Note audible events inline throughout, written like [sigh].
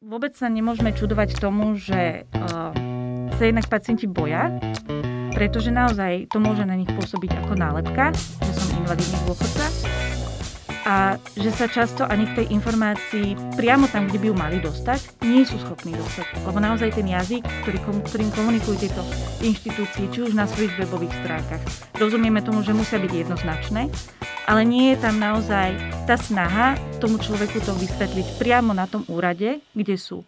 Vôbec sa nemôžeme čudovať tomu, že uh, sa jednak pacienti boja, pretože naozaj to môže na nich pôsobiť ako nálepka, že som invalidný dôchodca a že sa často ani k tej informácii priamo tam, kde by ju mali dostať, nie sú schopní dostať. Lebo naozaj ten jazyk, ktorý, ktorým komunikujú tieto inštitúcie, či už na svojich webových stránkach, rozumieme tomu, že musia byť jednoznačné, ale nie je tam naozaj tá snaha tomu človeku to vysvetliť priamo na tom úrade, kde sú.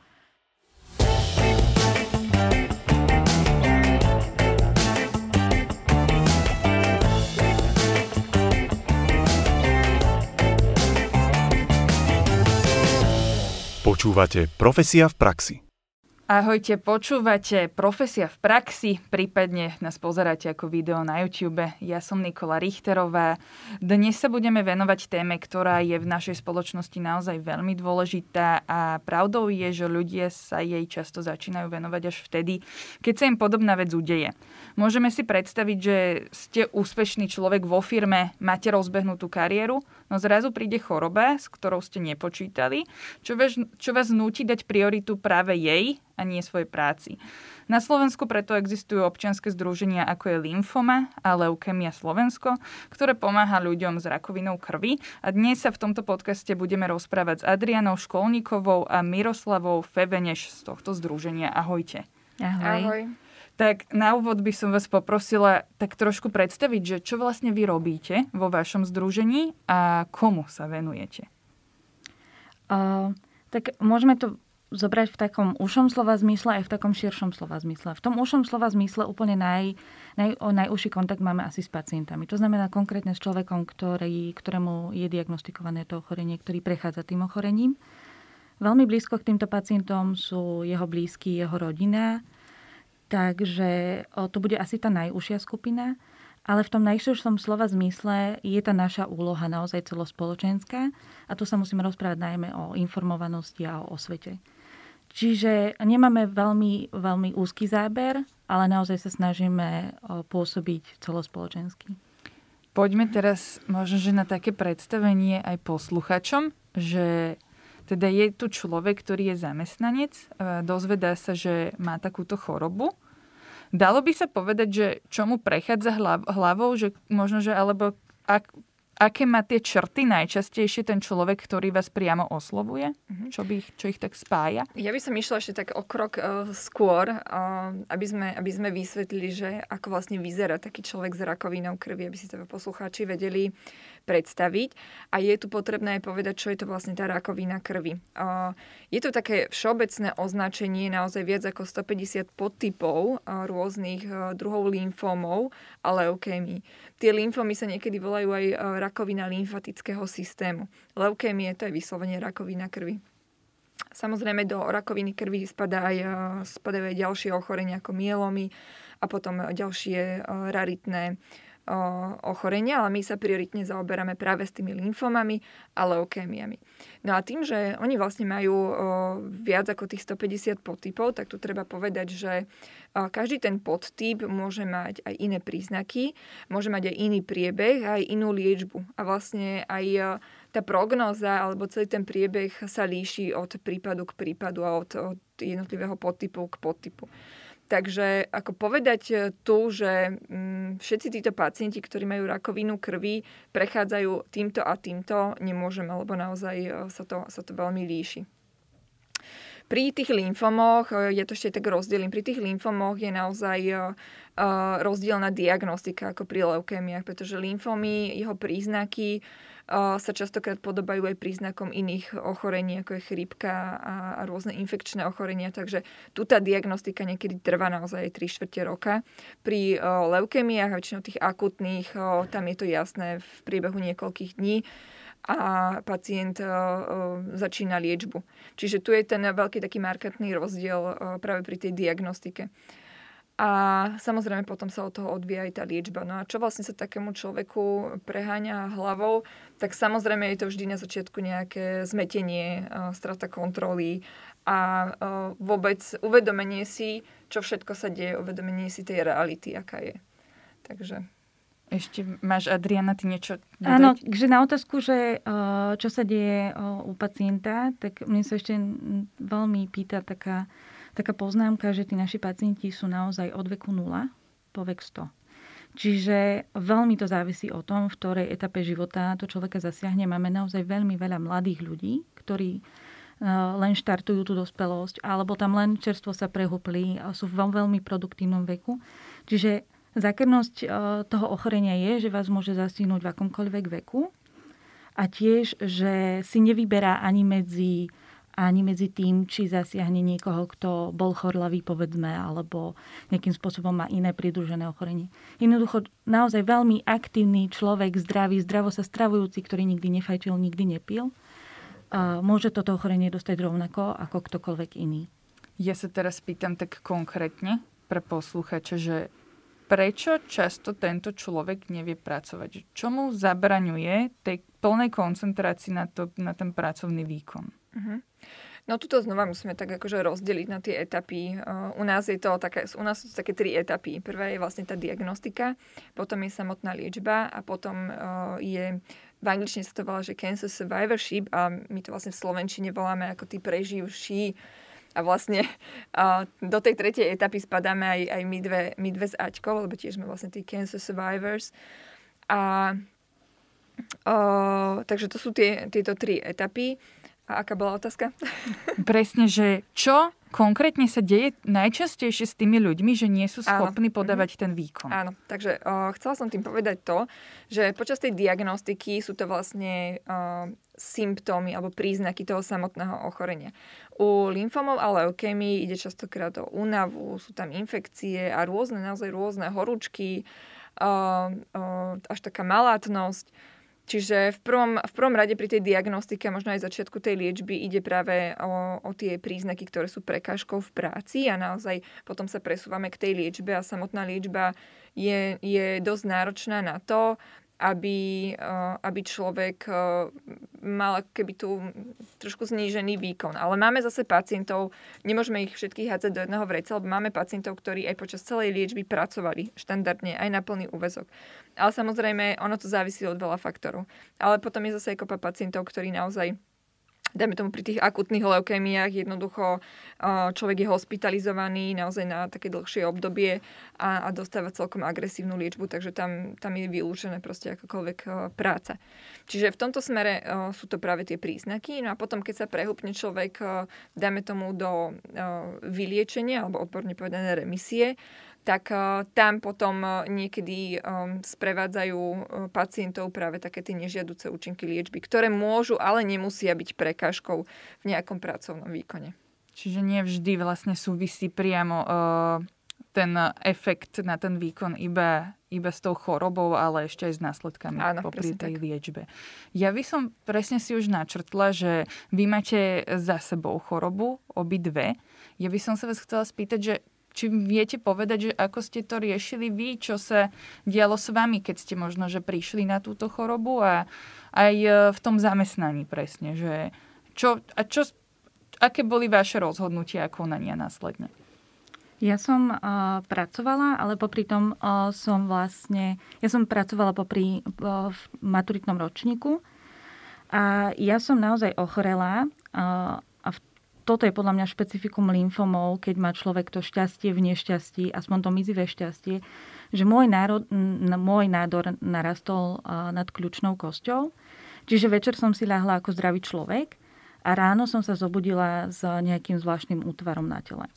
Počúvate Profesia v praxi. Ahojte, počúvate Profesia v praxi, prípadne nás pozeráte ako video na YouTube. Ja som Nikola Richterová. Dnes sa budeme venovať téme, ktorá je v našej spoločnosti naozaj veľmi dôležitá a pravdou je, že ľudia sa jej často začínajú venovať až vtedy, keď sa im podobná vec udeje. Môžeme si predstaviť, že ste úspešný človek vo firme, máte rozbehnutú kariéru, no zrazu príde choroba, s ktorou ste nepočítali, čo vás, čo vás núti dať prioritu práve jej a nie svojej práci. Na Slovensku preto existujú občianske združenia ako je Lymfoma a Leukemia Slovensko, ktoré pomáha ľuďom s rakovinou krvi a dnes sa v tomto podcaste budeme rozprávať s Adrianou Školníkovou a Miroslavou Feveneš z tohto združenia. Ahojte. Ahoj. Ahoj. Tak na úvod by som vás poprosila tak trošku predstaviť, že čo vlastne vy robíte vo vašom združení a komu sa venujete. Uh, tak môžeme to zobrať v takom ušom slova zmysle aj v takom širšom slova zmysle. V tom ušom slova zmysle úplne naj, naj, najúžší kontakt máme asi s pacientami. To znamená konkrétne s človekom, ktorý, ktorému je diagnostikované to ochorenie, ktorý prechádza tým ochorením. Veľmi blízko k týmto pacientom sú jeho blízky, jeho rodina, takže to bude asi tá najúžšia skupina. Ale v tom najširšom slova zmysle je tá naša úloha naozaj celospoločenská a tu sa musíme rozprávať najmä o informovanosti a o osvete. Čiže nemáme veľmi, veľmi úzky záber, ale naozaj sa snažíme pôsobiť celospoločensky. Poďme teraz možno, že na také predstavenie aj posluchačom, že teda je tu človek, ktorý je zamestnanec, dozvedá sa, že má takúto chorobu. Dalo by sa povedať, že čo mu prechádza hlavou, že možno, že alebo ak, aké má tie črty najčastejšie ten človek, ktorý vás priamo oslovuje? Mm-hmm. Čo, by ich, čo ich tak spája? Ja by som išla ešte tak o krok uh, skôr, uh, aby, sme, aby sme vysvetlili, že ako vlastne vyzerá taký človek s rakovinou krvi, aby si to poslucháči vedeli predstaviť. A je tu potrebné aj povedať, čo je to vlastne tá rakovina krvi. Je to také všeobecné označenie, naozaj viac ako 150 podtypov rôznych druhov lymfómov a leukémií. Tie lymfómy sa niekedy volajú aj rakovina lymfatického systému. Leukémie to je vyslovene rakovina krvi. Samozrejme do rakoviny krvi spadá aj, spadajú aj ďalšie ochorenia ako mielomy a potom ďalšie raritné ochorenia, ale my sa prioritne zaoberáme práve s tými lymfomami a leukémiami. No a tým, že oni vlastne majú viac ako tých 150 podtypov, tak tu treba povedať, že každý ten podtyp môže mať aj iné príznaky, môže mať aj iný priebeh, aj inú liečbu. A vlastne aj tá prognóza alebo celý ten priebeh sa líši od prípadu k prípadu a od, od jednotlivého podtypu k podtypu. Takže ako povedať e, tu, že mm, všetci títo pacienti, ktorí majú rakovinu krvi, prechádzajú týmto a týmto, nemôžeme, lebo naozaj e, sa to, sa to veľmi líši. Pri tých lymfomoch, e, je to ešte tak rozdielím, pri tých lymfomoch je naozaj rozdielna diagnostika ako pri leukémiách, pretože lymfomy, jeho príznaky sa častokrát podobajú aj príznakom iných ochorení, ako je chrípka a rôzne infekčné ochorenia, takže tu tá diagnostika niekedy trvá naozaj 3 čtvrte roka. Pri leukemiách, väčšinou tých akutných, tam je to jasné v priebehu niekoľkých dní a pacient začína liečbu. Čiže tu je ten veľký taký markantný rozdiel práve pri tej diagnostike. A samozrejme potom sa od toho odvíja aj tá liečba. No a čo vlastne sa takému človeku preháňa hlavou, tak samozrejme je to vždy na začiatku nejaké zmetenie, strata kontroly a vôbec uvedomenie si, čo všetko sa deje, uvedomenie si tej reality, aká je. Takže Ešte máš, Adriana, ty niečo dodať? Áno, že na otázku, že čo sa deje u pacienta, tak mne sa ešte veľmi pýta taká, taká poznámka, že tí naši pacienti sú naozaj od veku 0 po vek 100. Čiže veľmi to závisí o tom, v ktorej etape života to človeka zasiahne. Máme naozaj veľmi veľa mladých ľudí, ktorí len štartujú tú dospelosť, alebo tam len čerstvo sa prehúpli a sú v veľmi produktívnom veku. Čiže Zákernosť e, toho ochorenia je, že vás môže zastihnúť v akomkoľvek veku a tiež, že si nevyberá ani medzi, ani medzi tým, či zasiahne niekoho, kto bol chorlavý, povedzme, alebo nejakým spôsobom má iné pridružené ochorenie. Jednoducho naozaj veľmi aktívny človek, zdravý, zdravo sa stravujúci, ktorý nikdy nefajčil, nikdy nepil, môže toto ochorenie dostať rovnako ako ktokoľvek iný. Ja sa teraz pýtam tak konkrétne pre posluchača, že prečo často tento človek nevie pracovať? Čo mu zabraňuje tej plnej koncentrácii na, to, na ten pracovný výkon? Uh-huh. No tuto znova musíme tak akože rozdeliť na tie etapy. u nás je to také, u nás sú to také tri etapy. Prvá je vlastne tá diagnostika, potom je samotná liečba a potom je v angličtine sa to volá, že cancer survivorship a my to vlastne v slovenčine voláme ako tí preživší a vlastne a [laughs] do tej tretej etapy spadáme aj, aj my, dve, my dve s Aťkou, lebo tiež sme vlastne tí cancer survivors. A o, takže to sú tie, tieto tri etapy. A aká bola otázka? [laughs] Presne, že čo konkrétne sa deje najčastejšie s tými ľuďmi, že nie sú schopní Áno. podávať mhm. ten výkon? Áno, takže o, chcela som tým povedať to, že počas tej diagnostiky sú to vlastne o, symptómy alebo príznaky toho samotného ochorenia. U lymfomov a leukémii ide častokrát o únavu, sú tam infekcie a rôzne, naozaj rôzne horúčky, o, o, až taká malátnosť Čiže v prvom, v prvom rade pri tej diagnostike, možno aj začiatku tej liečby, ide práve o, o tie príznaky, ktoré sú prekážkou v práci a naozaj potom sa presúvame k tej liečbe a samotná liečba je, je dosť náročná na to, aby, eh, aby človek eh, mal keby tu trošku znížený výkon. Ale máme zase pacientov, nemôžeme ich všetkých hádzať do jedného vreca, lebo máme pacientov, ktorí aj počas celej liečby pracovali štandardne, aj na plný úvezok. Ale samozrejme, ono to závisí od veľa faktorov. Ale potom je zase aj kopa pacientov, ktorí naozaj dajme tomu pri tých akutných leukémiách, jednoducho človek je hospitalizovaný naozaj na také dlhšie obdobie a, a dostáva celkom agresívnu liečbu, takže tam, tam je vylúčené proste akokoľvek práca. Čiže v tomto smere sú to práve tie príznaky. No a potom, keď sa prehúpne človek, dajme tomu do vyliečenia, alebo odborne povedané remisie, tak uh, tam potom uh, niekedy um, sprevádzajú pacientov práve také tie nežiaduce účinky liečby, ktoré môžu, ale nemusia byť prekážkou v nejakom pracovnom výkone. Čiže nie vždy vlastne súvisí priamo ten efekt na ten výkon iba, iba s tou chorobou, ale ešte aj s následkami Áno, popri tej tak. liečbe. Ja by som presne si už načrtla, že vy máte za sebou chorobu, obidve. Ja by som sa vás chcela spýtať, že či viete povedať, že ako ste to riešili vy, čo sa dialo s vami, keď ste možno, že prišli na túto chorobu a aj e, v tom zamestnaní presne, že čo, a čo, aké boli vaše rozhodnutia a konania následne? Ja som uh, pracovala, ale popri tom uh, som vlastne, ja som pracovala popri uh, v maturitnom ročníku a ja som naozaj ochorela uh, toto je podľa mňa špecifikum lymfomov, keď má človek to šťastie v nešťastí, aspoň to mizivé šťastie, že môj, národ, môj nádor narastol nad kľúčnou kosťou. Čiže večer som si ľahla ako zdravý človek a ráno som sa zobudila s nejakým zvláštnym útvarom na tele.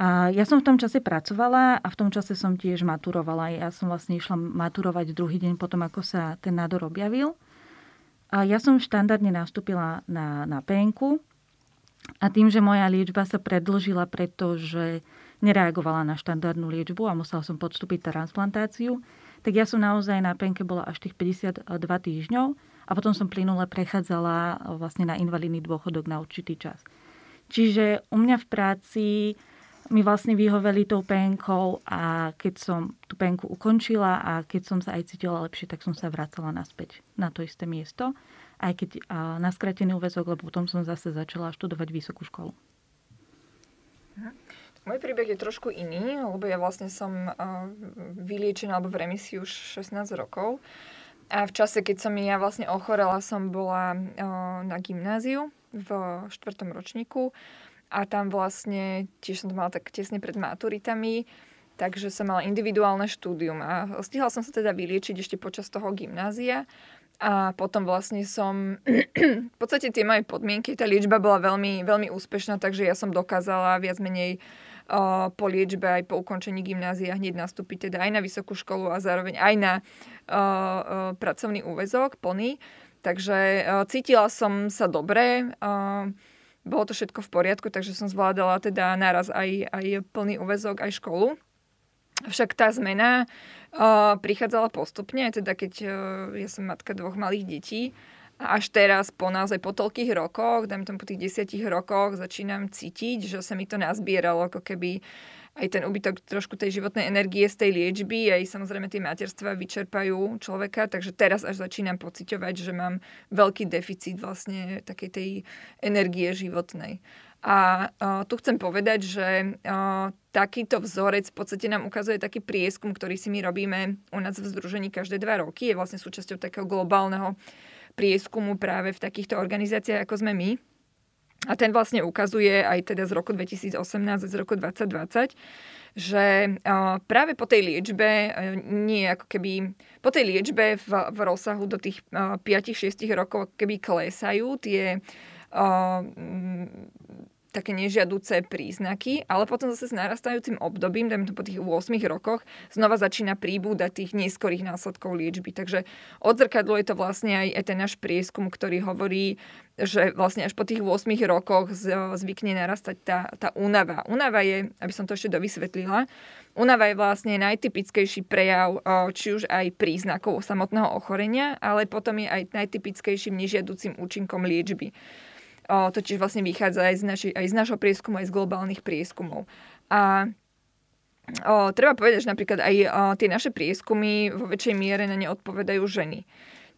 A ja som v tom čase pracovala a v tom čase som tiež maturovala. Ja som vlastne išla maturovať druhý deň potom, ako sa ten nádor objavil. A ja som štandardne nastúpila na, na penku a tým, že moja liečba sa predlžila, pretože nereagovala na štandardnú liečbu a musela som podstúpiť transplantáciu, tak ja som naozaj na penke bola až tých 52 týždňov a potom som plynule prechádzala vlastne na invalidný dôchodok na určitý čas. Čiže u mňa v práci mi vlastne vyhoveli tou penkou a keď som tú penku ukončila a keď som sa aj cítila lepšie, tak som sa vracala naspäť na to isté miesto aj keď na skratený úvezok, lebo potom som zase začala študovať vysokú školu. Môj príbeh je trošku iný, lebo ja vlastne som vyliečená alebo v remisii už 16 rokov. A v čase, keď som ja vlastne ochorela, som bola na gymnáziu v štvrtom ročníku a tam vlastne, tiež som to mala tak tesne pred maturitami, takže som mala individuálne štúdium a stihla som sa teda vyliečiť ešte počas toho gymnázia a potom vlastne som, [clears throat] v podstate tie moje podmienky, tá liečba bola veľmi, veľmi úspešná, takže ja som dokázala viac menej po liečbe aj po ukončení gymnázia hneď nastúpiť teda aj na vysokú školu a zároveň aj na pracovný úvezok plný. Takže cítila som sa dobre, bolo to všetko v poriadku, takže som zvládala teda naraz aj, aj plný úvezok, aj školu. Však tá zmena uh, prichádzala postupne, teda keď uh, ja som matka dvoch malých detí a až teraz po naozaj po toľkých rokoch, dajme tomu po tých desiatich rokoch, začínam cítiť, že sa mi to nazbieralo ako keby aj ten úbytok trošku tej životnej energie z tej liečby, aj samozrejme tie materstva vyčerpajú človeka, takže teraz až začínam pociťovať, že mám veľký deficit vlastne takej tej energie životnej. A uh, tu chcem povedať, že uh, takýto vzorec v podstate nám ukazuje taký prieskum, ktorý si my robíme u nás v združení každé dva roky. Je vlastne súčasťou takého globálneho prieskumu práve v takýchto organizáciách, ako sme my. A ten vlastne ukazuje aj teda z roku 2018 a z roku 2020, že uh, práve po tej liečbe, nie ako keby, po tej liečbe v, v rozsahu do tých uh, 5-6 rokov keby klesajú tie také nežiaduce príznaky, ale potom zase s narastajúcim obdobím, dajme to po tých 8 rokoch, znova začína príbúdať tých neskorých následkov liečby. Takže odzrkadlo je to vlastne aj, aj ten náš prieskum, ktorý hovorí, že vlastne až po tých 8 rokoch zvykne narastať tá, tá únava. Únava je, aby som to ešte dovysvetlila, únava je vlastne najtypickejší prejav či už aj príznakov samotného ochorenia, ale potom je aj najtypickejším nežiaducim účinkom liečby. To tiež vlastne vychádza aj z, naši, aj z našho prieskumu, aj z globálnych prieskumov. A o, treba povedať, že napríklad aj o, tie naše prieskumy vo väčšej miere na ne odpovedajú ženy.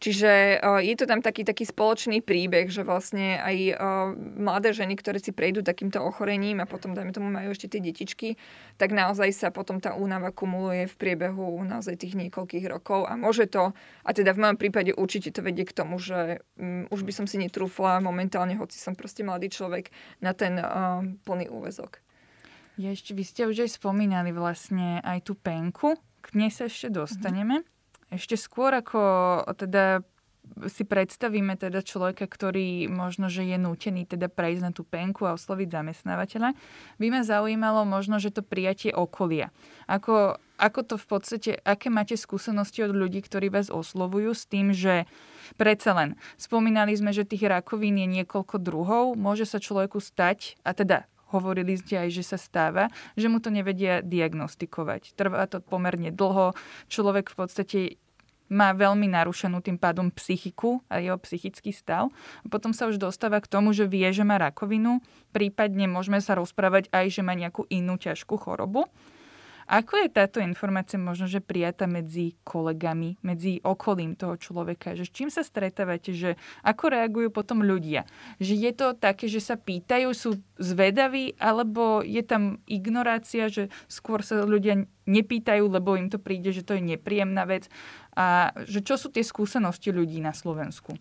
Čiže je to tam taký, taký spoločný príbeh, že vlastne aj mladé ženy, ktoré si prejdú takýmto ochorením a potom, dajme tomu, majú ešte tie detičky, tak naozaj sa potom tá únava kumuluje v priebehu naozaj tých niekoľkých rokov a môže to, a teda v mojom prípade určite to vedie k tomu, že um, už by som si netrúfla momentálne, hoci som proste mladý človek, na ten um, plný úvezok. Ja ešte, vy ste už aj spomínali vlastne aj tú penku, k nej sa ešte dostaneme. Ešte skôr ako teda si predstavíme teda človeka, ktorý možno, že je nútený teda prejsť na tú penku a osloviť zamestnávateľa, by ma zaujímalo možno, že to prijatie okolia. Ako, ako to v podstate, aké máte skúsenosti od ľudí, ktorí vás oslovujú s tým, že predsa len spomínali sme, že tých rakovín je niekoľko druhov, môže sa človeku stať, a teda hovorili ste aj, že sa stáva, že mu to nevedia diagnostikovať. Trvá to pomerne dlho, človek v podstate má veľmi narušenú tým pádom psychiku a jeho psychický stav. Potom sa už dostáva k tomu, že vie, že má rakovinu, prípadne môžeme sa rozprávať aj, že má nejakú inú ťažkú chorobu. Ako je táto informácia možno, že prijata medzi kolegami, medzi okolím toho človeka? Že s čím sa stretávate? Že ako reagujú potom ľudia? Že je to také, že sa pýtajú, sú zvedaví, alebo je tam ignorácia, že skôr sa ľudia nepýtajú, lebo im to príde, že to je nepríjemná vec. A že čo sú tie skúsenosti ľudí na Slovensku?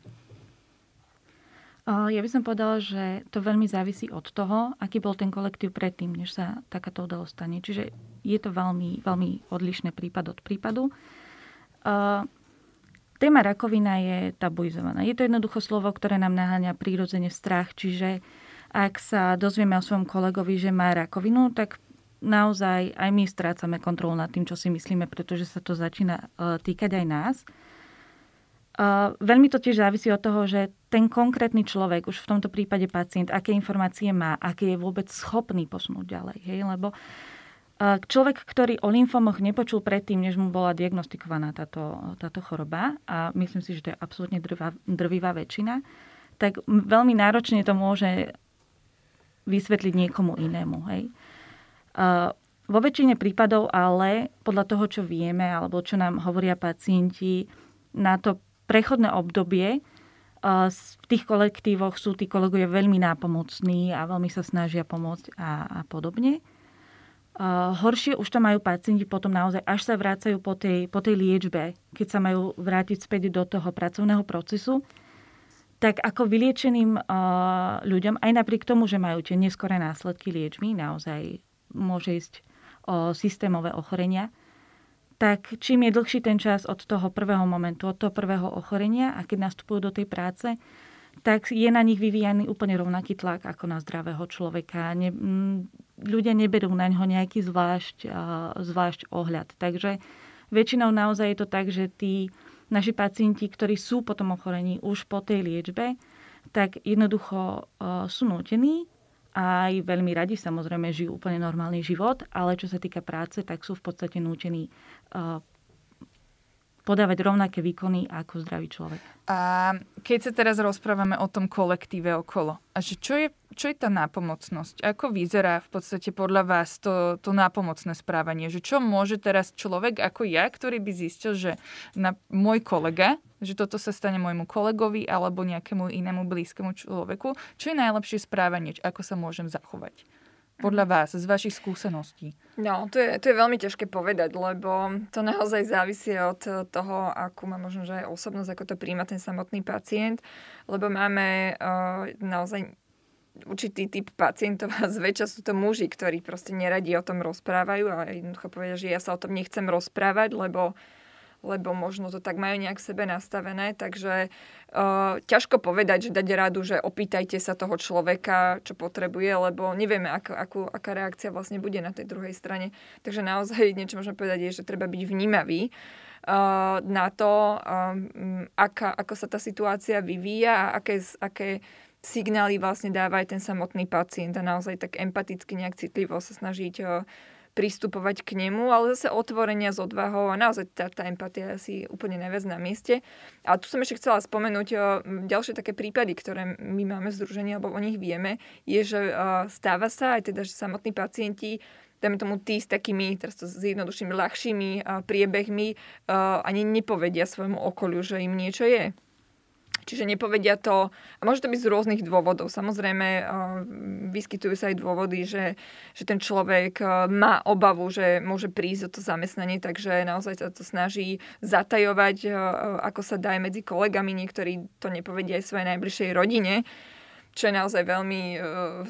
Ja by som povedala, že to veľmi závisí od toho, aký bol ten kolektív predtým, než sa takáto udalosť stane. Čiže je to veľmi, veľmi odlišné prípad od prípadu. Téma rakovina je tabuizovaná. Je to jednoducho slovo, ktoré nám naháňa prírodzene strach, čiže ak sa dozvieme o svojom kolegovi, že má rakovinu, tak naozaj aj my strácame kontrolu nad tým, čo si myslíme, pretože sa to začína e, týkať aj nás. Uh, veľmi to tiež závisí od toho, že ten konkrétny človek, už v tomto prípade pacient, aké informácie má, aké je vôbec schopný posunúť ďalej. Hej? Lebo uh, človek, ktorý o lymfomoch nepočul predtým, než mu bola diagnostikovaná táto, táto choroba, a myslím si, že to je absolútne drvá, drvivá väčšina, tak veľmi náročne to môže vysvetliť niekomu inému. Hej? Uh, vo väčšine prípadov ale podľa toho, čo vieme, alebo čo nám hovoria pacienti, na to prechodné obdobie v tých kolektívoch sú tí kolegovia veľmi nápomocní a veľmi sa snažia pomôcť a, a podobne. Uh, horšie už to majú pacienti potom naozaj, až sa vrácajú po tej, po tej liečbe, keď sa majú vrátiť späť do toho pracovného procesu, tak ako vyliečeným uh, ľuďom, aj napriek tomu, že majú tie neskoré následky liečby, naozaj môže ísť o systémové ochorenia, tak čím je dlhší ten čas od toho prvého momentu, od toho prvého ochorenia a keď nastupujú do tej práce, tak je na nich vyvíjaný úplne rovnaký tlak ako na zdravého človeka. Ne, m, ľudia neberú na ňo nejaký zvlášť, uh, zvlášť ohľad. Takže väčšinou naozaj je to tak, že tí naši pacienti, ktorí sú po tom ochorení už po tej liečbe, tak jednoducho uh, sú nútení a aj veľmi radi samozrejme žijú úplne normálny život, ale čo sa týka práce, tak sú v podstate nútení uh, podávať rovnaké výkony ako zdravý človek. A keď sa teraz rozprávame o tom kolektíve okolo, a že čo je, čo je tá nápomocnosť? Ako vyzerá v podstate podľa vás to, to nápomocné správanie? Že čo môže teraz človek ako ja, ktorý by zistil, že na môj kolega, že toto sa stane môjmu kolegovi alebo nejakému inému blízkemu človeku, čo je najlepšie správanie? Ako sa môžem zachovať? Podľa vás, z vašich skúseností? No, to je, to je veľmi ťažké povedať, lebo to naozaj závisí od toho, akú má možno že aj osobnosť, ako to príjma ten samotný pacient, lebo máme uh, naozaj určitý typ pacientov a zväčša sú to muži, ktorí proste neradi o tom rozprávajú a jednoducho povedia, že ja sa o tom nechcem rozprávať, lebo lebo možno to tak majú nejak sebe nastavené, takže uh, ťažko povedať, že dať radu, že opýtajte sa toho človeka, čo potrebuje, lebo nevieme, ako, ako, aká reakcia vlastne bude na tej druhej strane. Takže naozaj niečo môžeme povedať je, že treba byť vnímavý uh, na to, um, aká, ako sa tá situácia vyvíja a aké, aké signály vlastne dáva aj ten samotný pacient a naozaj tak empaticky, nejak citlivo sa snažiť uh, pristupovať k nemu, ale zase otvorenia s odvahou a naozaj tá, tá empatia je asi úplne najviac na mieste. A tu som ešte chcela spomenúť o, ďalšie také prípady, ktoré my máme v združení, alebo o nich vieme, je, že stáva sa aj teda, že samotní pacienti dajme tomu tí s takými, teraz to zjednoduším, ľahšími priebehmi ani nepovedia svojmu okoliu, že im niečo je. Čiže nepovedia to, a môže to byť z rôznych dôvodov. Samozrejme, eh, vyskytujú sa aj dôvody, že, že ten človek eh, má obavu, že môže prísť o to zamestnanie, takže naozaj sa to snaží zatajovať, eh, ako sa dá aj medzi kolegami. Niektorí to nepovedia aj svojej najbližšej rodine čo je naozaj veľmi uh,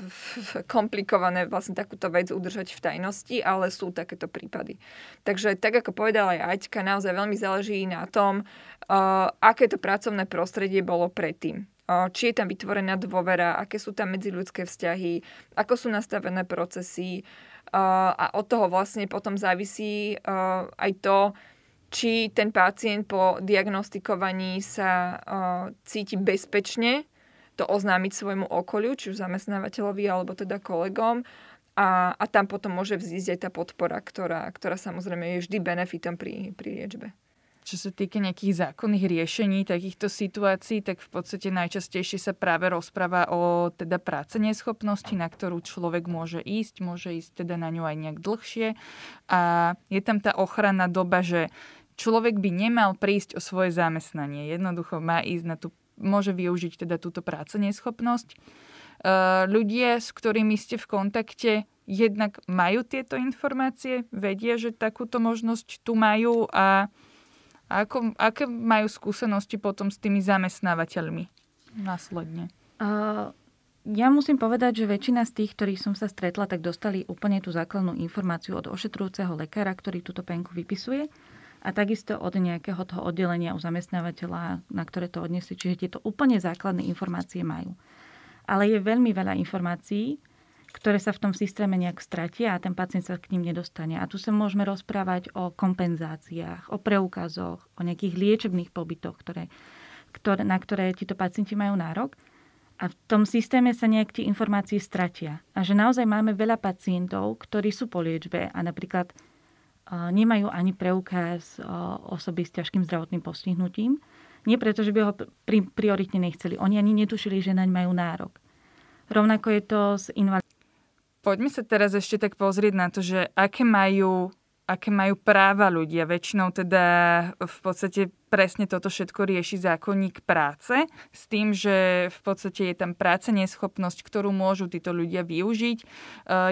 komplikované vlastne takúto vec udržať v tajnosti, ale sú takéto prípady. Takže tak, ako povedala aj Aťka, naozaj veľmi záleží na tom, uh, aké to pracovné prostredie bolo predtým. Uh, či je tam vytvorená dôvera, aké sú tam medziľudské vzťahy, ako sú nastavené procesy a od toho vlastne potom závisí aj to, či ten pacient po diagnostikovaní sa cíti bezpečne to oznámiť svojmu okoliu, či už zamestnávateľovi alebo teda kolegom a, a tam potom môže vzísť aj tá podpora, ktorá, ktorá samozrejme je vždy benefitom pri, pri liečbe. Čo sa týka nejakých zákonných riešení takýchto situácií, tak v podstate najčastejšie sa práve rozpráva o teda práce neschopnosti, na ktorú človek môže ísť, môže ísť teda na ňu aj nejak dlhšie. A je tam tá ochranná doba, že človek by nemal prísť o svoje zamestnanie. Jednoducho má ísť na tú môže využiť teda túto práce neschopnosť. Uh, ľudia, s ktorými ste v kontakte, jednak majú tieto informácie, vedia, že takúto možnosť tu majú a ako, aké majú skúsenosti potom s tými zamestnávateľmi následne? Uh, ja musím povedať, že väčšina z tých, ktorých som sa stretla, tak dostali úplne tú základnú informáciu od ošetrujúceho lekára, ktorý túto penku vypisuje a takisto od nejakého toho oddelenia u zamestnávateľa, na ktoré to odnesli. Čiže tieto úplne základné informácie majú. Ale je veľmi veľa informácií, ktoré sa v tom systéme nejak stratia a ten pacient sa k ním nedostane. A tu sa môžeme rozprávať o kompenzáciách, o preukazoch, o nejakých liečebných pobytoch, ktoré, ktoré, na ktoré títo pacienti majú nárok. A v tom systéme sa nejak tie informácie stratia. A že naozaj máme veľa pacientov, ktorí sú po liečbe a napríklad nemajú ani preukaz osoby s ťažkým zdravotným postihnutím. Nie preto, že by ho pri, prioritne nechceli. Oni ani netušili, že naň majú nárok. Rovnako je to s invalidom. Poďme sa teraz ešte tak pozrieť na to, že aké majú, aké majú práva ľudia. Väčšinou teda v podstate presne toto všetko rieši zákonník práce s tým, že v podstate je tam práce neschopnosť, ktorú môžu títo ľudia využiť. E,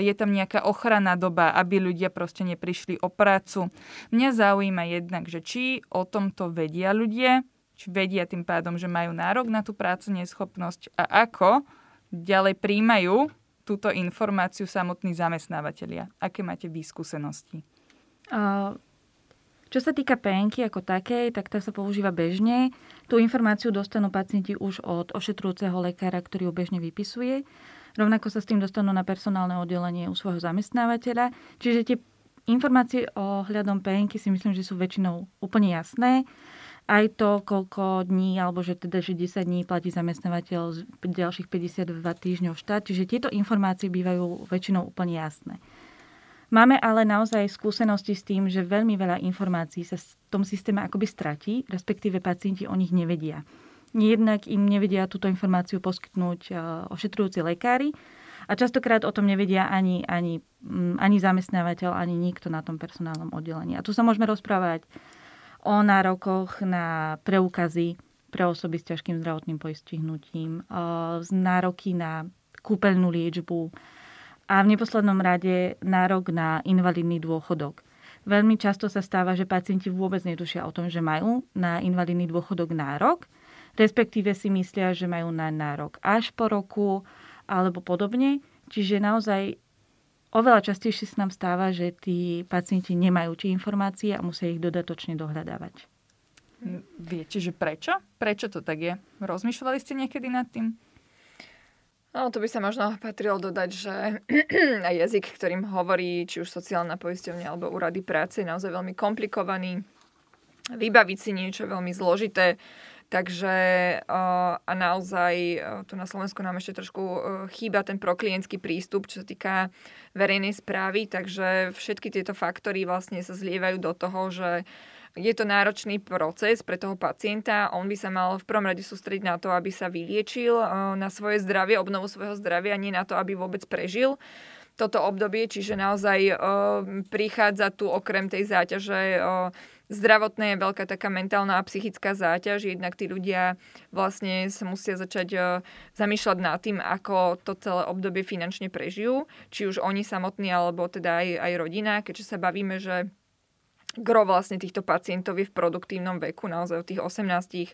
je tam nejaká ochranná doba, aby ľudia proste neprišli o prácu. Mňa zaujíma jednak, že či o tomto vedia ľudia, či vedia tým pádom, že majú nárok na tú prácu neschopnosť a ako ďalej príjmajú túto informáciu samotní zamestnávateľia. Aké máte výskúsenosti? Uh, čo sa týka penky ako takej, tak tá sa používa bežne. Tú informáciu dostanú pacienti už od ošetrujúceho lekára, ktorý ju bežne vypisuje. Rovnako sa s tým dostanú na personálne oddelenie u svojho zamestnávateľa. Čiže tie informácie o hľadom penky si myslím, že sú väčšinou úplne jasné. Aj to, koľko dní, alebo že teda, že 10 dní platí zamestnávateľ ďalších 52 týždňov štát. Čiže tieto informácie bývajú väčšinou úplne jasné. Máme ale naozaj skúsenosti s tým, že veľmi veľa informácií sa v tom systéme akoby stratí, respektíve pacienti o nich nevedia. Jednak im nevedia túto informáciu poskytnúť e, ošetrujúci lekári a častokrát o tom nevedia ani, ani, mm, ani zamestnávateľ, ani nikto na tom personálnom oddelení. A tu sa môžeme rozprávať o nárokoch na preukazy pre osoby s ťažkým zdravotným postihnutím, z nároky na kúpeľnú liečbu, a v neposlednom rade nárok na invalidný dôchodok. Veľmi často sa stáva, že pacienti vôbec netušia o tom, že majú na invalidný dôchodok nárok, respektíve si myslia, že majú na nárok až po roku alebo podobne. Čiže naozaj oveľa častejšie sa nám stáva, že tí pacienti nemajú tie informácie a musia ich dodatočne dohľadávať. Viete, že prečo? Prečo to tak je? Rozmýšľali ste niekedy nad tým? No, to by sa možno patrilo dodať, že [clears throat] jazyk, ktorým hovorí či už sociálna poisťovňa alebo úrady práce je naozaj veľmi komplikovaný. Vybaviť si niečo veľmi zložité. Takže a naozaj tu na Slovensku nám ešte trošku chýba ten proklientský prístup, čo sa týka verejnej správy, takže všetky tieto faktory vlastne sa zlievajú do toho, že je to náročný proces pre toho pacienta. On by sa mal v prvom rade sústrediť na to, aby sa vyliečil, eh, na svoje zdravie, obnovu svojho zdravia, nie na to, aby vôbec prežil toto obdobie, čiže naozaj eh, prichádza tu okrem tej záťaže eh, zdravotné je veľká taká mentálna a psychická záťaž. Jednak tí ľudia vlastne sa musia začať o, zamýšľať nad tým, ako to celé obdobie finančne prežijú, či už oni samotní, alebo teda aj, aj rodina, keďže sa bavíme, že gro vlastne týchto pacientov je v produktívnom veku, naozaj od tých 18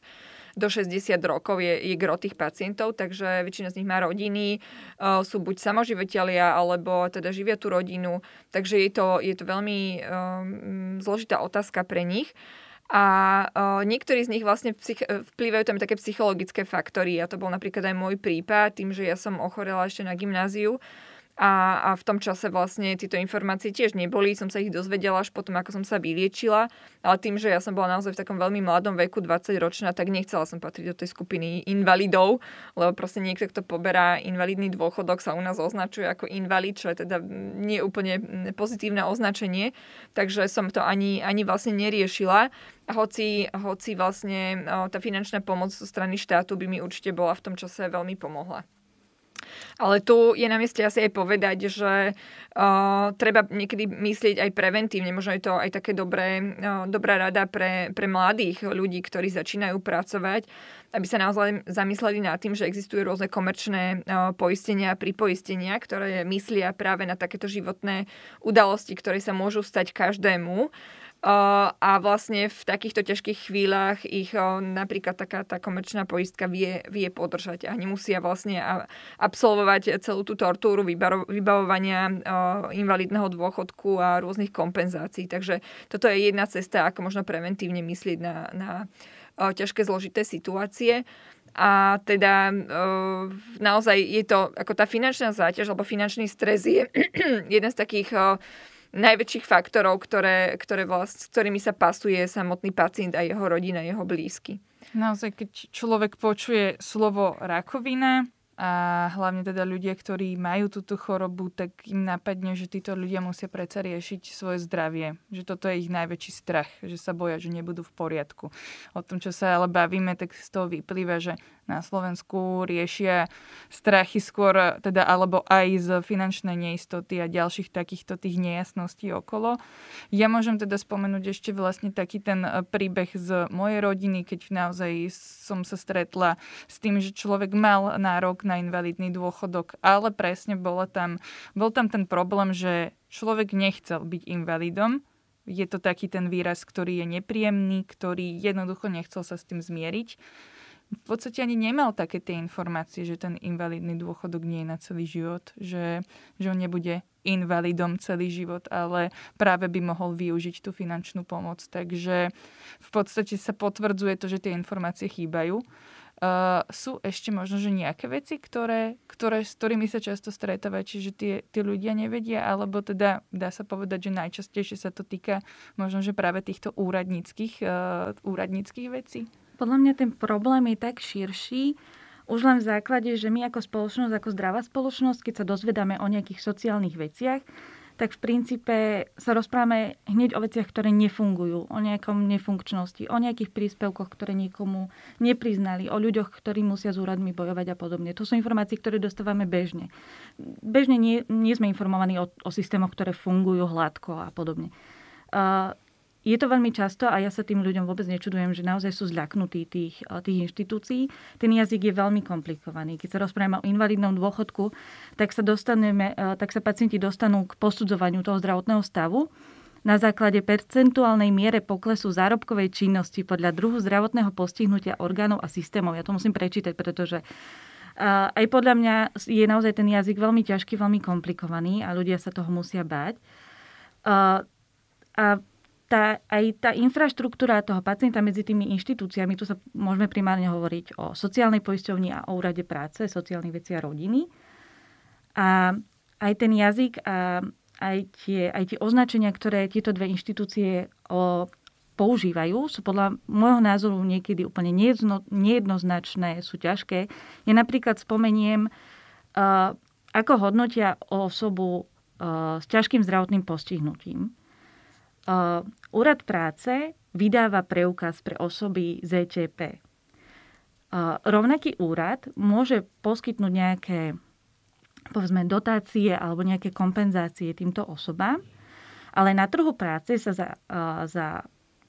do 60 rokov je, je gro tých pacientov, takže väčšina z nich má rodiny, uh, sú buď samoživiteľia, alebo teda živia tú rodinu, takže je to, je to veľmi um, zložitá otázka pre nich. A uh, niektorí z nich vlastne psych- vplývajú tam také psychologické faktory. A to bol napríklad aj môj prípad, tým, že ja som ochorela ešte na gymnáziu, a, a v tom čase vlastne tieto informácie tiež neboli, som sa ich dozvedela až potom, ako som sa vyliečila, ale tým, že ja som bola naozaj v takom veľmi mladom veku, 20 ročná, tak nechcela som patriť do tej skupiny invalidov, lebo proste niekto, kto poberá invalidný dôchodok, sa u nás označuje ako invalid, čo je teda nie úplne pozitívne označenie, takže som to ani, ani vlastne neriešila. Hoci, hoci vlastne tá finančná pomoc zo strany štátu by mi určite bola v tom čase veľmi pomohla. Ale tu je na mieste asi aj povedať, že uh, treba niekedy myslieť aj preventívne. Možno je to aj také dobré, uh, dobrá rada pre, pre mladých ľudí, ktorí začínajú pracovať, aby sa naozaj zamysleli nad tým, že existujú rôzne komerčné uh, poistenia a pripoistenia, ktoré myslia práve na takéto životné udalosti, ktoré sa môžu stať každému a vlastne v takýchto ťažkých chvíľach ich napríklad taká tá komerčná poistka vie, vie podržať a nemusia vlastne absolvovať celú tú tortúru vybavovania invalidného dôchodku a rôznych kompenzácií. Takže toto je jedna cesta, ako možno preventívne myslieť na, na ťažké zložité situácie. A teda e, naozaj je to, ako tá finančná záťaž alebo finančný stres je [clears throat] jeden z takých e, najväčších faktorov, ktoré, ktoré vlast, s ktorými sa pasuje samotný pacient a jeho rodina, jeho blízky. Naozaj, keď človek počuje slovo rakovina a hlavne teda ľudia, ktorí majú túto chorobu, tak im napadne, že títo ľudia musia predsa riešiť svoje zdravie. Že toto je ich najväčší strach, že sa boja, že nebudú v poriadku. O tom, čo sa ale bavíme, tak z toho vyplýva, že na Slovensku riešia strachy skôr, teda alebo aj z finančnej neistoty a ďalších takýchto tých nejasností okolo. Ja môžem teda spomenúť ešte vlastne taký ten e, príbeh z mojej rodiny, keď naozaj som sa stretla s tým, že človek mal nárok na invalidný dôchodok, ale presne bola tam, bol tam ten problém, že človek nechcel byť invalidom, je to taký ten výraz, ktorý je nepríjemný, ktorý jednoducho nechcel sa s tým zmieriť. V podstate ani nemal také tie informácie, že ten invalidný dôchodok nie je na celý život, že, že on nebude invalidom celý život, ale práve by mohol využiť tú finančnú pomoc. Takže v podstate sa potvrdzuje to, že tie informácie chýbajú. Uh, sú ešte možno, že nejaké veci, ktoré, ktoré, s ktorými sa často stretávate, čiže tie, tie ľudia nevedia, alebo teda dá sa povedať, že najčastejšie sa to týka možno, že práve týchto úradníckých, uh, úradníckých vecí? Podľa mňa ten problém je tak širší, už len v základe, že my ako spoločnosť, ako zdravá spoločnosť, keď sa dozvedáme o nejakých sociálnych veciach, tak v princípe sa rozprávame hneď o veciach, ktoré nefungujú, o nejakom nefunkčnosti, o nejakých príspevkoch, ktoré niekomu nepriznali, o ľuďoch, ktorí musia s úradmi bojovať a podobne. To sú informácie, ktoré dostávame bežne. Bežne nie, nie sme informovaní o, o systémoch, ktoré fungujú hladko a podobne. Uh, je to veľmi často a ja sa tým ľuďom vôbec nečudujem, že naozaj sú zľaknutí tých, eh, tých inštitúcií. Ten jazyk je veľmi komplikovaný. Keď sa rozprávame o invalidnom dôchodku, tak sa, dostaneme, eh, tak sa pacienti dostanú k posudzovaniu toho zdravotného stavu na základe percentuálnej miere poklesu zárobkovej činnosti podľa druhu zdravotného postihnutia orgánov a systémov. Ja to musím prečítať, pretože uh, aj podľa mňa je naozaj ten jazyk veľmi ťažký, veľmi komplikovaný a ľudia sa toho musia báť. A tá, aj tá infraštruktúra toho pacienta medzi tými inštitúciami, tu sa môžeme primárne hovoriť o sociálnej poisťovni a o úrade práce, sociálnych vecí a rodiny. A aj ten jazyk a aj tie, aj tie označenia, ktoré tieto dve inštitúcie o, používajú, sú podľa môjho názoru niekedy úplne nejedno, nejednoznačné, sú ťažké. Ja napríklad spomeniem, uh, ako hodnotia osobu uh, s ťažkým zdravotným postihnutím úrad práce vydáva preukaz pre osoby ZTP. Uh, rovnaký úrad môže poskytnúť nejaké povedzme, dotácie alebo nejaké kompenzácie týmto osobám, ale na trhu práce sa za, uh, za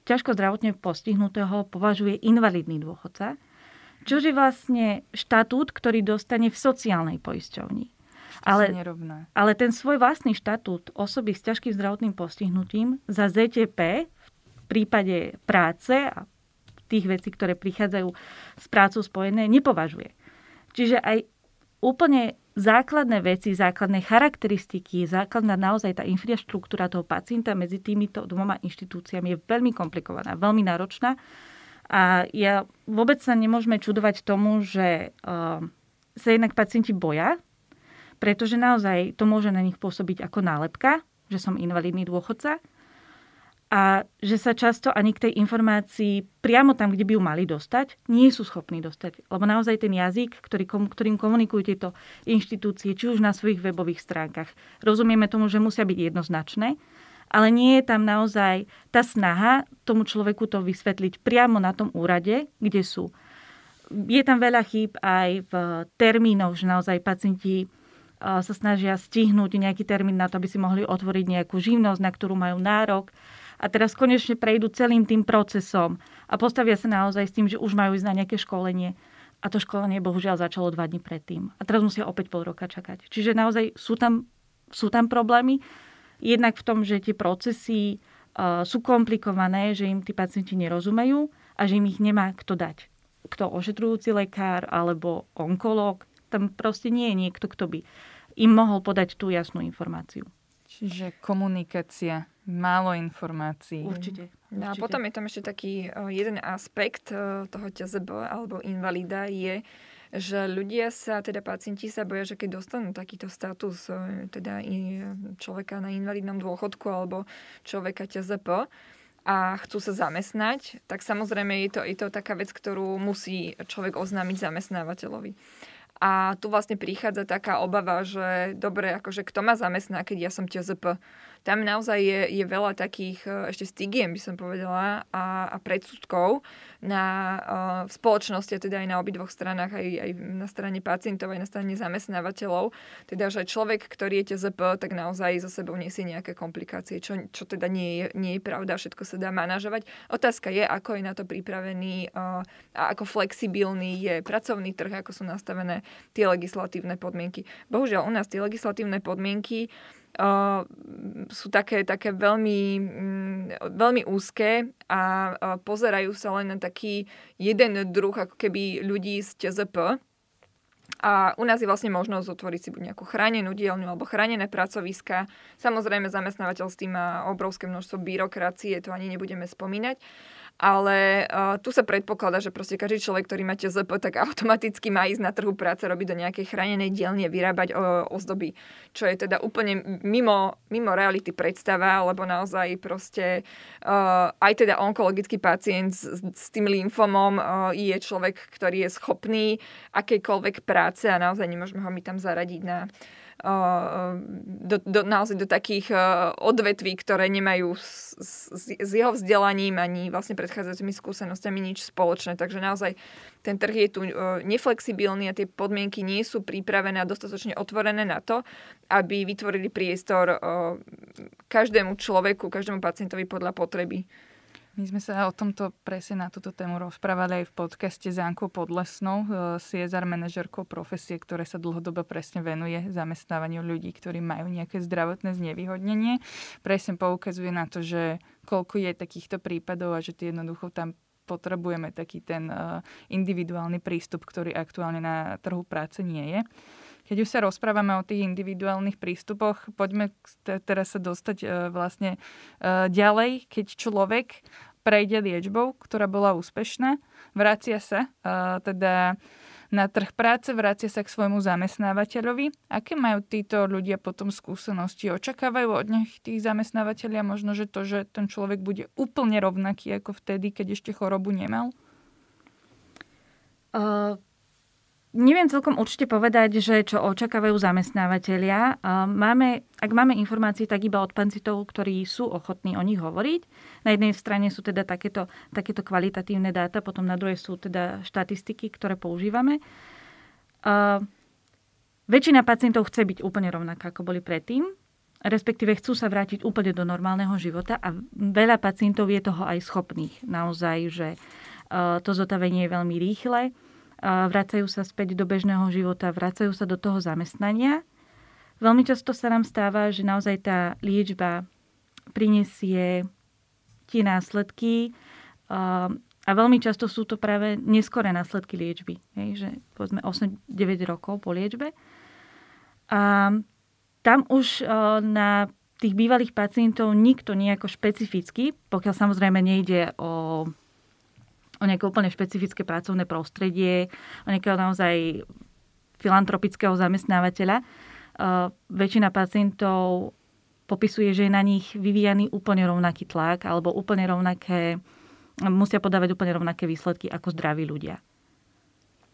ťažko zdravotne postihnutého považuje invalidný dôchodca, čo je vlastne štatút, ktorý dostane v sociálnej poisťovni. Ale, ale ten svoj vlastný štatút osoby s ťažkým zdravotným postihnutím za ZTP v prípade práce a tých vecí, ktoré prichádzajú s prácou spojené, nepovažuje. Čiže aj úplne základné veci, základné charakteristiky, základná naozaj tá infraštruktúra toho pacienta medzi týmito dvoma inštitúciami je veľmi komplikovaná, veľmi náročná. A ja vôbec sa nemôžeme čudovať tomu, že uh, sa jednak pacienti boja pretože naozaj to môže na nich pôsobiť ako nálepka, že som invalidný dôchodca a že sa často ani k tej informácii priamo tam, kde by ju mali dostať, nie sú schopní dostať. Lebo naozaj ten jazyk, ktorý, ktorým komunikujú tieto inštitúcie, či už na svojich webových stránkach, rozumieme tomu, že musia byť jednoznačné, ale nie je tam naozaj tá snaha tomu človeku to vysvetliť priamo na tom úrade, kde sú. Je tam veľa chýb aj v termínoch, že naozaj pacienti sa snažia stihnúť nejaký termín na to, aby si mohli otvoriť nejakú živnosť, na ktorú majú nárok. A teraz konečne prejdú celým tým procesom a postavia sa naozaj s tým, že už majú ísť na nejaké školenie. A to školenie bohužiaľ začalo dva dní predtým. A teraz musia opäť pol roka čakať. Čiže naozaj sú tam, sú tam problémy. Jednak v tom, že tie procesy uh, sú komplikované, že im tí pacienti nerozumejú a že im ich nemá kto dať. Kto ošetrujúci lekár alebo onkológ, tam proste nie je niekto, kto by im mohol podať tú jasnú informáciu. Čiže komunikácia, málo informácií. Určite. No a potom je tam ešte taký e, jeden aspekt e, toho TZB alebo invalida je, že ľudia sa, teda pacienti sa boja, že keď dostanú takýto status e, teda človeka na invalidnom dôchodku alebo človeka TZP, a chcú sa zamestnať, tak samozrejme je to, je to taká vec, ktorú musí človek oznámiť zamestnávateľovi. A tu vlastne prichádza taká obava, že dobre, akože kto ma zamestná, keď ja som TZP. Tam naozaj je, je veľa takých e, ešte stigiem, by som povedala, a, a predsudkov na, uh, v spoločnosti, teda aj na obidvoch stranách, aj, aj na strane pacientov, aj na strane zamestnávateľov. Teda, že človek, ktorý je TZP, tak naozaj so sebou nesie nejaké komplikácie, čo, čo teda nie je, nie je pravda, všetko sa dá manažovať. Otázka je, ako je na to pripravený uh, a ako flexibilný je pracovný trh, ako sú nastavené tie legislatívne podmienky. Bohužiaľ, u nás tie legislatívne podmienky Uh, sú také, také veľmi, um, veľmi úzke a uh, pozerajú sa len na taký jeden druh ako keby ľudí z TZP. A u nás je vlastne možnosť otvoriť si buď nejakú chránenú dielňu alebo chránené pracoviska. Samozrejme, zamestnávateľ s tým má obrovské množstvo byrokracie, to ani nebudeme spomínať ale uh, tu sa predpokladá, že proste každý človek, ktorý má TZP, tak automaticky má ísť na trhu práce, robiť do nejakej chránenej dielne, vyrábať uh, ozdoby, čo je teda úplne mimo, mimo reality predstava, lebo naozaj proste uh, aj teda onkologický pacient s, s tým lymfomom uh, je človek, ktorý je schopný akejkoľvek práce a naozaj nemôžeme ho my tam zaradiť na uh, do, do, naozaj do takých odvetví, ktoré nemajú s, s, s jeho vzdelaním ani vlastne predchádzajúcimi skúsenostiami nič spoločné. Takže naozaj ten trh je tu neflexibilný a tie podmienky nie sú pripravené a dostatočne otvorené na to, aby vytvorili priestor každému človeku, každému pacientovi podľa potreby. My sme sa o tomto presne na túto tému rozprávali aj v podcaste s Jankou Podlesnou, CSR e, manažerkou profesie, ktoré sa dlhodobo presne venuje zamestnávaniu ľudí, ktorí majú nejaké zdravotné znevýhodnenie. Presne poukazuje na to, že koľko je takýchto prípadov a že ty jednoducho tam potrebujeme taký ten e, individuálny prístup, ktorý aktuálne na trhu práce nie je. Keď už sa rozprávame o tých individuálnych prístupoch, poďme teraz sa dostať uh, vlastne uh, ďalej, keď človek prejde liečbou, ktorá bola úspešná, vracia sa uh, teda na trh práce, vracia sa k svojmu zamestnávateľovi. Aké majú títo ľudia potom skúsenosti? Očakávajú od nich tých zamestnávateľia možno, že to, že ten človek bude úplne rovnaký ako vtedy, keď ešte chorobu nemal? Uh, Neviem celkom určite povedať, že čo očakávajú zamestnávateľia. Máme, ak máme informácie, tak iba od pancitov, ktorí sú ochotní o nich hovoriť. Na jednej strane sú teda takéto, takéto kvalitatívne dáta, potom na druhej sú teda štatistiky, ktoré používame. Väčšina pacientov chce byť úplne rovnaká, ako boli predtým, respektíve chcú sa vrátiť úplne do normálneho života a veľa pacientov je toho aj schopných. Naozaj, že to zotavenie je veľmi rýchle vracajú sa späť do bežného života, vracajú sa do toho zamestnania. Veľmi často sa nám stáva, že naozaj tá liečba prinesie tie následky a veľmi často sú to práve neskoré následky liečby. Hej, že povedzme 8-9 rokov po liečbe. A tam už na tých bývalých pacientov nikto nejako špecificky, pokiaľ samozrejme nejde o o nejaké úplne špecifické pracovné prostredie, o nejakého naozaj filantropického zamestnávateľa. Uh, väčšina pacientov popisuje, že je na nich vyvíjaný úplne rovnaký tlak alebo úplne rovnaké, musia podávať úplne rovnaké výsledky ako zdraví ľudia.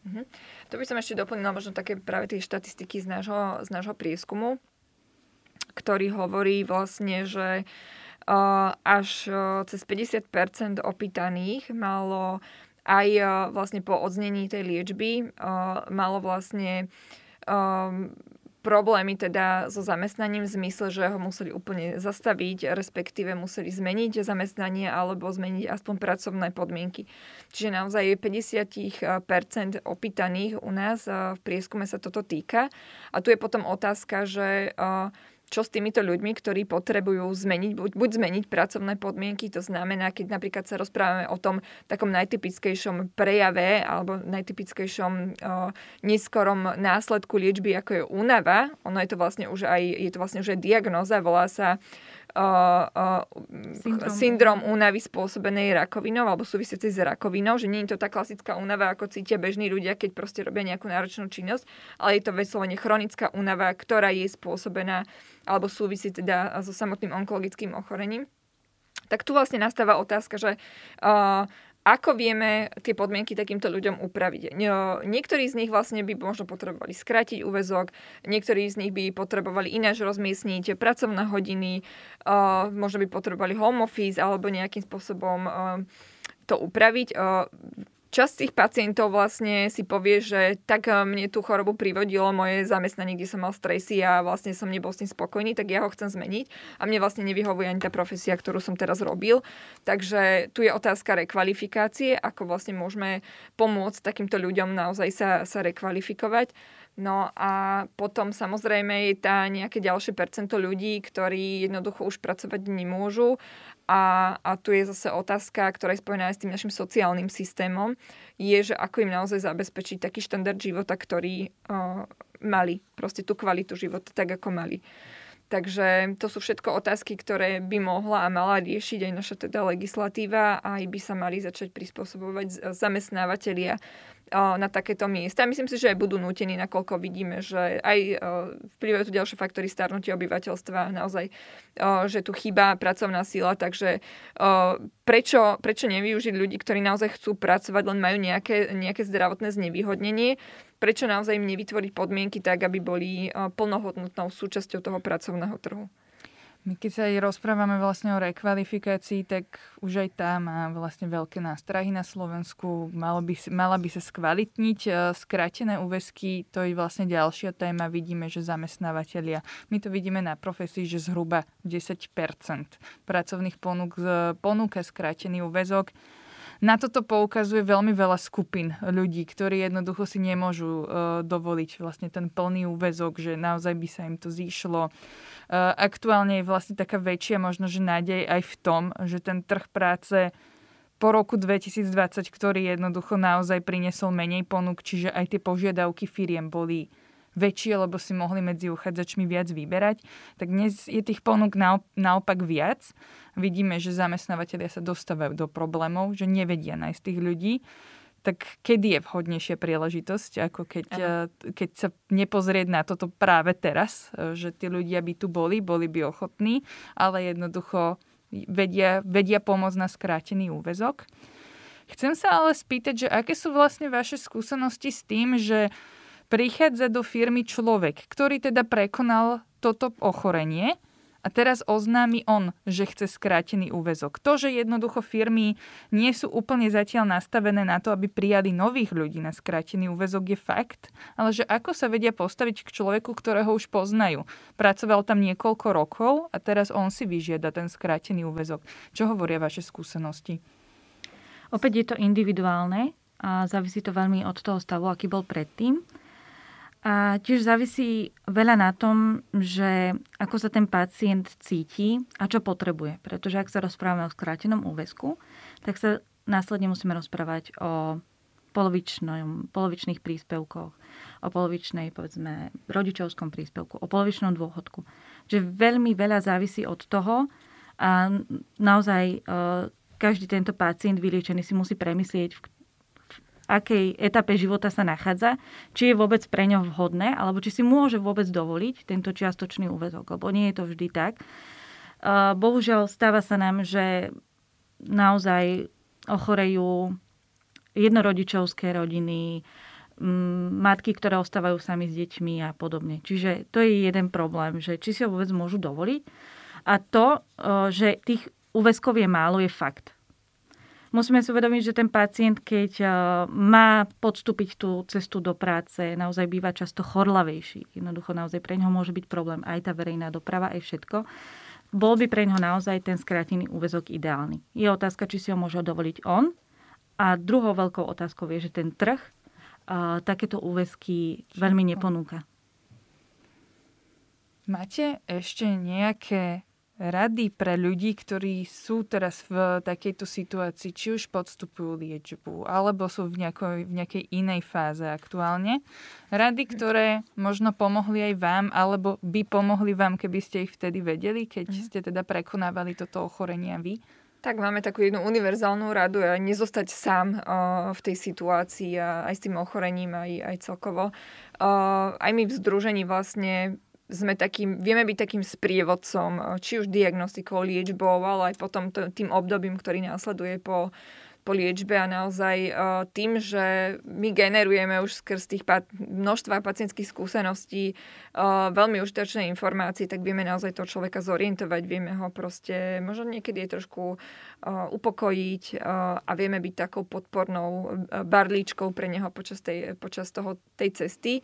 Uh-huh. To by som ešte doplnila možno také práve tie štatistiky z nášho, z nášho prieskumu, ktorý hovorí vlastne, že uh, až cez 50% opýtaných malo aj vlastne po odznení tej liečby malo vlastne problémy teda so zamestnaním v zmysle, že ho museli úplne zastaviť, respektíve museli zmeniť zamestnanie alebo zmeniť aspoň pracovné podmienky. Čiže naozaj 50% opýtaných u nás v prieskume sa toto týka. A tu je potom otázka, že čo s týmito ľuďmi, ktorí potrebujú zmeniť, buď, buď zmeniť pracovné podmienky, to znamená, keď napríklad sa rozprávame o tom takom najtypickejšom prejave alebo najtypickejšom o, neskorom následku liečby, ako je únava, ono je to vlastne už aj, je to vlastne už aj diagnoza, volá sa uh, uh, syndrom. syndrom únavy spôsobenej rakovinou alebo súvisiacej s rakovinou, že nie je to tá klasická únava, ako cítia bežní ľudia, keď proste robia nejakú náročnú činnosť, ale je to vyslovene chronická únava, ktorá je spôsobená alebo súvisí teda so samotným onkologickým ochorením. Tak tu vlastne nastáva otázka, že uh, ako vieme tie podmienky takýmto ľuďom upraviť. Niektorí z nich vlastne by možno potrebovali skrátiť úvezok, niektorí z nich by potrebovali ináč rozmiestniť pracovné hodiny, možno by potrebovali home office alebo nejakým spôsobom to upraviť. Časť tých pacientov vlastne si povie, že tak eh, mne tú chorobu privodilo moje zamestnanie, kde som mal stresy a vlastne som nebol s tým spokojný, tak ja ho chcem zmeniť a mne vlastne nevyhovuje ani tá profesia, ktorú som teraz robil. Takže tu je otázka rekvalifikácie, ako vlastne môžeme pomôcť takýmto ľuďom naozaj sa, sa rekvalifikovať. No a potom samozrejme je tá nejaké ďalšie percento ľudí, ktorí jednoducho už pracovať nemôžu a, a tu je zase otázka, ktorá je spojená aj s tým našim sociálnym systémom, je, že ako im naozaj zabezpečiť taký štandard života, ktorý uh, mali, proste tú kvalitu života, tak ako mali. Takže to sú všetko otázky, ktoré by mohla a mala riešiť aj naša teda legislatíva a aj by sa mali začať prispôsobovať zamestnávateľia na takéto miesta. Myslím si, že aj budú nútení, nakoľko vidíme, že aj vplyvajú tu ďalšie faktory starnutia obyvateľstva, naozaj, že tu chýba pracovná sila, takže prečo, prečo nevyužiť ľudí, ktorí naozaj chcú pracovať, len majú nejaké, nejaké zdravotné znevýhodnenie, prečo naozaj im nevytvoriť podmienky tak, aby boli plnohodnotnou súčasťou toho pracovného trhu. My keď sa aj rozprávame vlastne o rekvalifikácii, tak už aj tá má vlastne veľké nástrahy na Slovensku. Malo by, mala by sa skvalitniť e, skrátené úvesky, to je vlastne ďalšia téma. Vidíme, že zamestnávateľia, my to vidíme na profesii, že zhruba 10% pracovných ponúk ponúka skrátený úvezok na toto poukazuje veľmi veľa skupín ľudí, ktorí jednoducho si nemôžu uh, dovoliť vlastne ten plný úvezok, že naozaj by sa im to zýšlo. Uh, aktuálne je vlastne taká väčšia možno, že nádej aj v tom, že ten trh práce po roku 2020, ktorý jednoducho naozaj priniesol menej ponúk, čiže aj tie požiadavky firiem boli väčšie, lebo si mohli medzi uchádzačmi viac vyberať, tak dnes je tých ponúk naopak viac. Vidíme, že zamestnávateľia sa dostávajú do problémov, že nevedia nájsť tých ľudí tak kedy je vhodnejšia príležitosť, ako keď, eh, keď sa nepozrieť na toto práve teraz, eh, že tí ľudia by tu boli, boli by ochotní, ale jednoducho vedia, vedia pomôcť na skrátený úvezok. Chcem sa ale spýtať, že aké sú vlastne vaše skúsenosti s tým, že prichádza do firmy človek, ktorý teda prekonal toto ochorenie a teraz oznámi on, že chce skrátený úvezok. To, že jednoducho firmy nie sú úplne zatiaľ nastavené na to, aby prijali nových ľudí na skrátený úvezok je fakt, ale že ako sa vedia postaviť k človeku, ktorého už poznajú. Pracoval tam niekoľko rokov a teraz on si vyžiada ten skrátený úvezok. Čo hovoria vaše skúsenosti? Opäť je to individuálne a závisí to veľmi od toho stavu, aký bol predtým. A tiež závisí veľa na tom, že ako sa ten pacient cíti a čo potrebuje. Pretože ak sa rozprávame o skrátenom úväzku, tak sa následne musíme rozprávať o polovičných príspevkoch, o polovičnej, povedzme, rodičovskom príspevku, o polovičnom dôchodku. Čiže veľmi veľa závisí od toho a naozaj e, každý tento pacient vyliečený si musí premyslieť, akej etape života sa nachádza, či je vôbec pre ňo vhodné, alebo či si môže vôbec dovoliť tento čiastočný úvezok, lebo nie je to vždy tak. Bohužiaľ stáva sa nám, že naozaj ochorejú jednorodičovské rodiny, matky, ktoré ostávajú sami s deťmi a podobne. Čiže to je jeden problém, že či si ho vôbec môžu dovoliť. A to, že tých úväzkov je málo, je fakt musíme si uvedomiť, že ten pacient, keď eh, má podstúpiť tú cestu do práce, naozaj býva často chorlavejší. Jednoducho naozaj pre ňoho môže byť problém aj tá verejná doprava, aj všetko. Bol by pre ňoho naozaj ten skrátený úvezok ideálny. Je otázka, či si ho môže dovoliť on. A druhou veľkou otázkou je, že ten trh eh, takéto úväzky veľmi neponúka. Máte ešte nejaké rady pre ľudí, ktorí sú teraz v takejto situácii, či už podstupujú liečbu, alebo sú v nejakej, v nejakej inej fáze aktuálne. Rady, ktoré možno pomohli aj vám, alebo by pomohli vám, keby ste ich vtedy vedeli, keď mhm. ste teda prekonávali toto ochorenie vy? Tak máme takú jednu univerzálnu radu a nezostať sám uh, v tej situácii a aj s tým ochorením, aj, aj celkovo. Uh, aj my v združení vlastne sme takým, vieme byť takým sprievodcom, či už diagnostikou, liečbou, ale aj potom tým obdobím, ktorý následuje po po liečbe a naozaj uh, tým, že my generujeme už skrz tých množstva pacientských skúseností uh, veľmi užitočné informácie, tak vieme naozaj toho človeka zorientovať, vieme ho proste možno niekedy je trošku uh, upokojiť a vieme byť takou podpornou barličkou pre neho počas, tej, počas toho, tej cesty.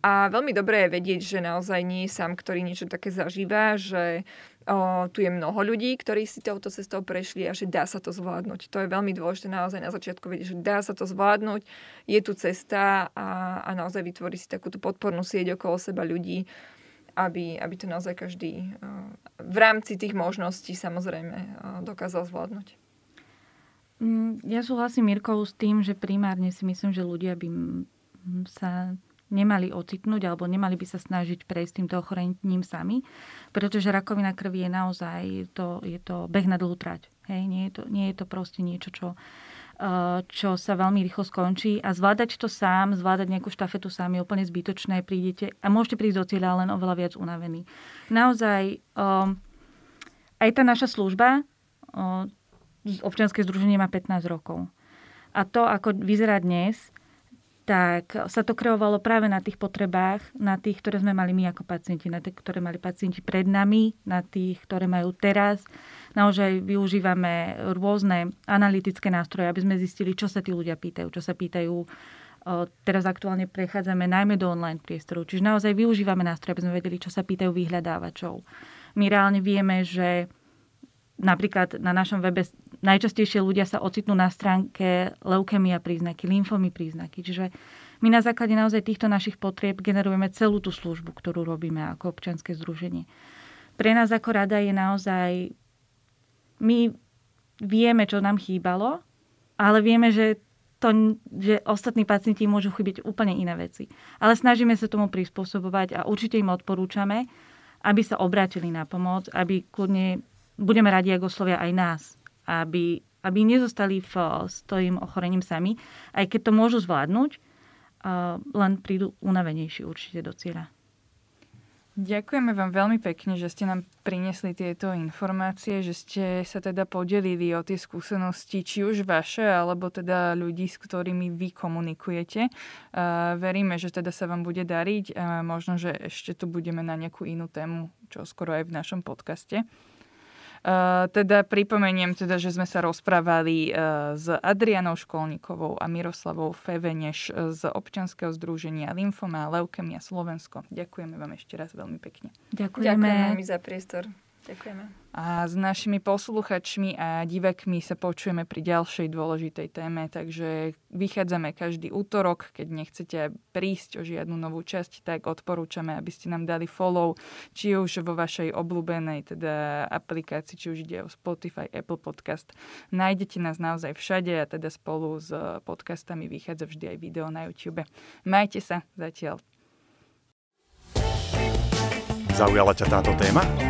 A veľmi dobré je vedieť, že naozaj nie je sám, ktorý niečo také zažíva, že o, tu je mnoho ľudí, ktorí si touto cestou prešli a že dá sa to zvládnuť. To je veľmi dôležité naozaj na začiatku vedieť, že dá sa to zvládnuť, je tu cesta a, a naozaj vytvorí si takúto podpornú sieť okolo seba ľudí, aby, aby to naozaj každý v rámci tých možností samozrejme dokázal zvládnuť. Mm, ja súhlasím Mirkou s tým, že primárne si myslím, že ľudia by sa nemali ocitnúť alebo nemali by sa snažiť prejsť týmto ochorením sami, pretože rakovina krvi je naozaj to, je to beh na dlhú trať. Hej? Nie, je to, nie je to proste niečo, čo, eh, čo sa veľmi rýchlo skončí a zvládať to sám, zvládať nejakú štafetu sám je úplne zbytočné. Prídete a môžete prísť do cieľa len oveľa viac unavení. Naozaj um, aj tá naša služba, um, občianske združenie má 15 rokov. A to, ako vyzerá dnes, tak sa to kreovalo práve na tých potrebách, na tých, ktoré sme mali my ako pacienti, na tých, ktoré mali pacienti pred nami, na tých, ktoré majú teraz. Naozaj využívame rôzne analytické nástroje, aby sme zistili, čo sa tí ľudia pýtajú, čo sa pýtajú. Teraz aktuálne prechádzame najmä do online priestoru, čiže naozaj využívame nástroje, aby sme vedeli, čo sa pýtajú vyhľadávačov. My reálne vieme, že napríklad na našom webe najčastejšie ľudia sa ocitnú na stránke leukemia príznaky, lymfomy príznaky. Čiže my na základe naozaj týchto našich potrieb generujeme celú tú službu, ktorú robíme ako občianske združenie. Pre nás ako rada je naozaj... My vieme, čo nám chýbalo, ale vieme, že, to, že ostatní pacienti môžu chybiť úplne iné veci. Ale snažíme sa tomu prispôsobovať a určite im odporúčame, aby sa obrátili na pomoc, aby kľudne budeme radi, ak oslovia aj nás, aby, aby nezostali v, s tým ochorením sami, aj keď to môžu zvládnuť, len prídu unavenejší určite do cieľa. Ďakujeme vám veľmi pekne, že ste nám priniesli tieto informácie, že ste sa teda podelili o tie skúsenosti, či už vaše, alebo teda ľudí, s ktorými vy komunikujete. Uh, veríme, že teda sa vám bude dariť a možno, že ešte tu budeme na nejakú inú tému, čo skoro aj v našom podcaste. Uh, teda pripomeniem teda, že sme sa rozprávali uh, s Adrianou Školníkovou a Miroslavou Feveneš z občanského združenia Lymfoma a Leukemia Slovensko. Ďakujeme vám ešte raz veľmi pekne. Ďakujeme. Ďakujeme za priestor. Ďakujeme. A s našimi posluchačmi a divakmi sa počujeme pri ďalšej dôležitej téme, takže vychádzame každý útorok. Keď nechcete prísť o žiadnu novú časť, tak odporúčame, aby ste nám dali follow, či už vo vašej obľúbenej teda aplikácii, či už ide o Spotify, Apple Podcast. Nájdete nás naozaj všade a teda spolu s podcastami vychádza vždy aj video na YouTube. Majte sa zatiaľ. Zaujala ťa táto téma?